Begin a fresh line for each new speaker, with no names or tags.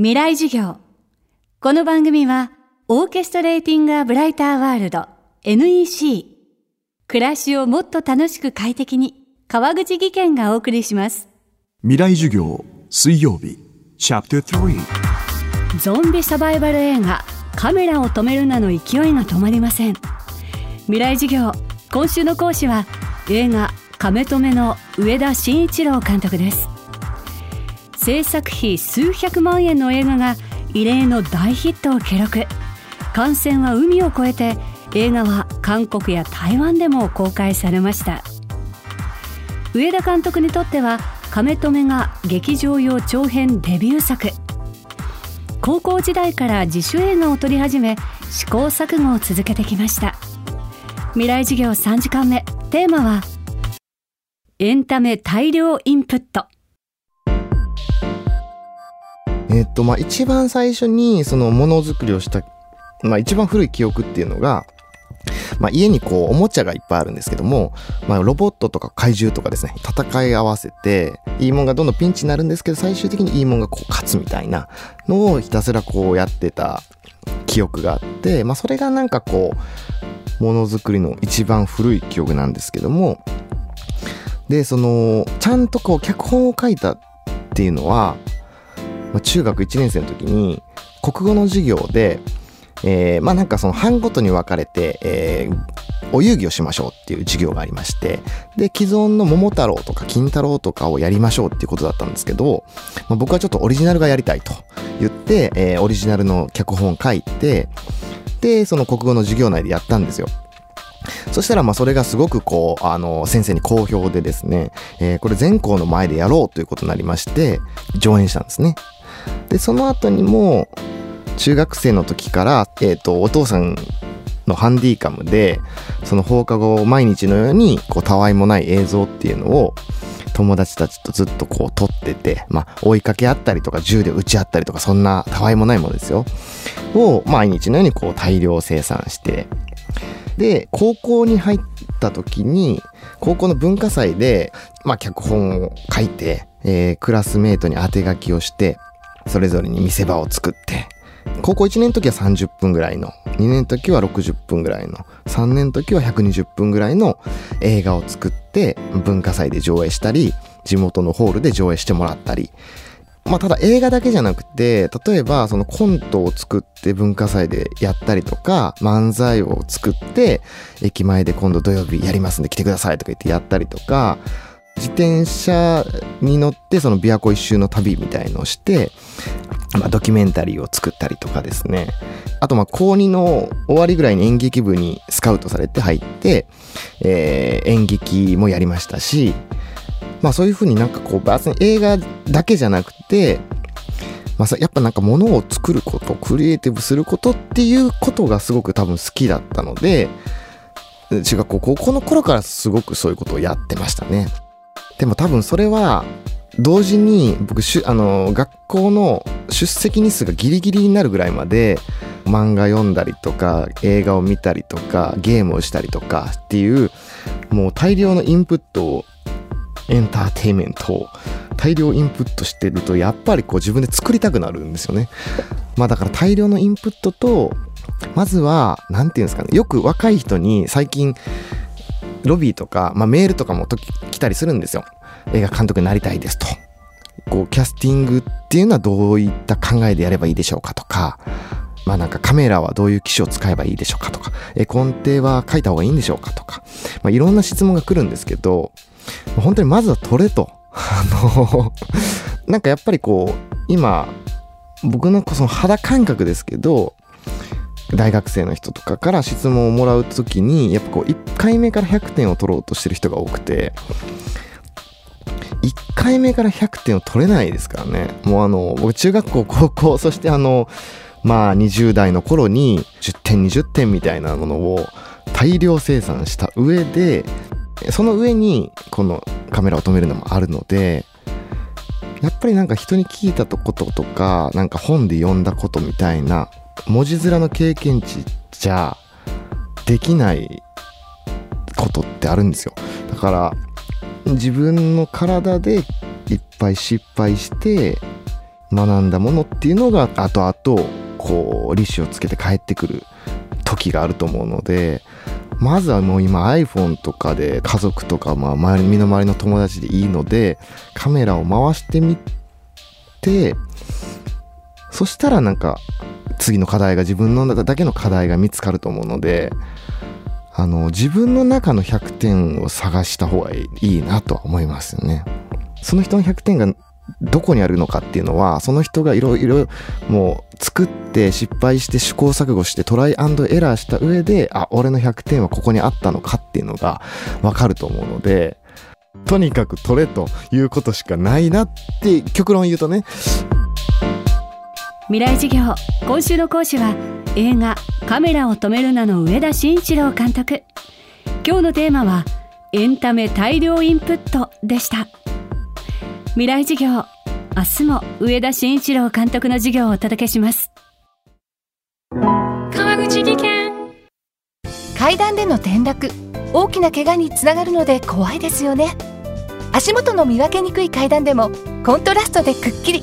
未来授業。この番組は、オーケストレーティング・ア・ブライター・ワールド NEC。暮らしをもっと楽しく快適に、川口義賢がお送りします。
未来授業水曜日チャプター3
ゾンビサバイバル映画、カメラを止めるなの勢いが止まりません。未来授業、今週の講師は、映画、カメ止めの上田慎一郎監督です。制作費数百万円の映画が異例の大ヒットを記録。感染は海を越えて映画は韓国や台湾でも公開されました。上田監督にとっては「亀止め」が劇場用長編デビュー作。高校時代から自主映画を撮り始め試行錯誤を続けてきました。未来授業3時間目。テーマはエンタメ大量インプット。
えっと、まあ、一番最初にそのものづくりをした、まあ、一番古い記憶っていうのが、まあ、家にこう、おもちゃがいっぱいあるんですけども、まあ、ロボットとか怪獣とかですね、戦い合わせて、いいもんがどんどんピンチになるんですけど、最終的にいいもんがこう、勝つみたいなのをひたすらこうやってた記憶があって、まあ、それがなんかこう、ものづくりの一番古い記憶なんですけども、で、その、ちゃんとこう、脚本を書いたっていうのは、まあ、中学1年生の時に国語の授業で、えーまあなんかその班ごとに分かれて、えーお遊戯をしましょうっていう授業がありましてで既存の桃太郎とか金太郎とかをやりましょうっていうことだったんですけど、まあ、僕はちょっとオリジナルがやりたいと言って、えーオリジナルの脚本書いてでその国語の授業内でやったんですよそしたらまそれがすごくこう、あの、先生に好評でですね、えーこれ全校の前でやろうということになりまして、上演したんですね。で、その後にも、中学生の時から、えっ、と、お父さんのハンディカムで、その放課後毎日のように、こう、たわいもない映像っていうのを、友達たちとずっとこう撮ってて、まあ、追いかけ合ったりとか、銃で撃ち合ったりとか、そんなたわいもないものですよ。を、毎日のようにこう、大量生産して、で、高校に入った時に、高校の文化祭で、まあ、脚本を書いて、えークラスメートに当て書きをして、それぞれに見せ場を作って、高校1年の時は30分ぐらいの、2年の時は60分ぐらいの、3年の時は120分ぐらいの映画を作って、文化祭で上映したり、地元のホールで上映してもらったり、まあ、ただ映画だけじゃなくて、例えばそのコントを作って文化祭でやったりとか、漫才を作って、駅前で今度土曜日やりますんで来てくださいとか言ってやったりとか、自転車に乗ってその琵琶湖一周の旅みたいのをして、まあ、ドキュメンタリーを作ったりとかですね。あとまあ高2の終わりぐらいに演劇部にスカウトされて入って、えー演劇もやりましたし、まあそういうふうになんかこう別に映画だけじゃなくて、まあやっぱなんか物を作ること、クリエイティブすることっていうことがすごく多分好きだったので、中学校高校の頃からすごくそういうことをやってましたね。でも多分それは同時に僕あの学校の出席日数がギリギリになるぐらいまで漫画読んだりとか映画を見たりとかゲームをしたりとかっていうもう大量のインプットをエンターテインメントを大量インプットしてるとやっぱりこう自分で作りたくなるんですよね。まあだから大量のインプットとまずはなんていうんですかねよく若い人に最近ロビーとか、まあ、メールとかも時来たりするんですよ。映画監督になりたいですと。こうキャスティングっていうのはどういった考えでやればいいでしょうかとか、まあなんかカメラはどういう機種を使えばいいでしょうかとか、え根底は書いた方がいいんでしょうかとか、まあいろんな質問が来るんですけど、本当にまずは撮れと。あの、なんかやっぱりこう、今、僕のその肌感覚ですけど、大学生の人とかから質問をもらうときに、やっぱこう、1回目から100点を取ろうとしてる人が多くて、1回目から100点を取れないですからね。もうあの、僕中学校、高校、そしてあの、まあ20代の頃に10点、20点みたいなものを大量生産した上で、その上にこのカメラを止めるのもあるので、やっぱりなんか人に聞いたこととか、なんか本で読んだことみたいな、文字面の経験値じゃできないことってあるんですよ。だから、自分の体でいっぱい失敗して、学んだものっていうのが後々こう利子をつけて帰ってくる時があると思うのでまずはもう今 iPhone とかで家族とかまあ周り身の回りの友達でいいのでカメラを回してみてそしたらなんか次の課題が自分のだけの課題が見つかると思うのであの自分の中の100点を探した方がいいなとは思いますよね。その人の100点がどこにあるのかっていうのはその人がいろいろもう作って失敗して試行錯誤してトライエラーした上であ俺の100点はここにあったのかっていうのがわかると思うのでとにかく取れということしかないなって極論言うとね
未来授業。今週の講師は映画カメラを止めるなの上田慎一郎監督。今日のテーマはエンタメ大量インプットでした。未来授業明日も上田慎一郎監督の授業をお届けします。
川口技研。階段での転落。大きな怪我につながるので怖いですよね。足元の見分けにくい階段でもコントラストでくっきり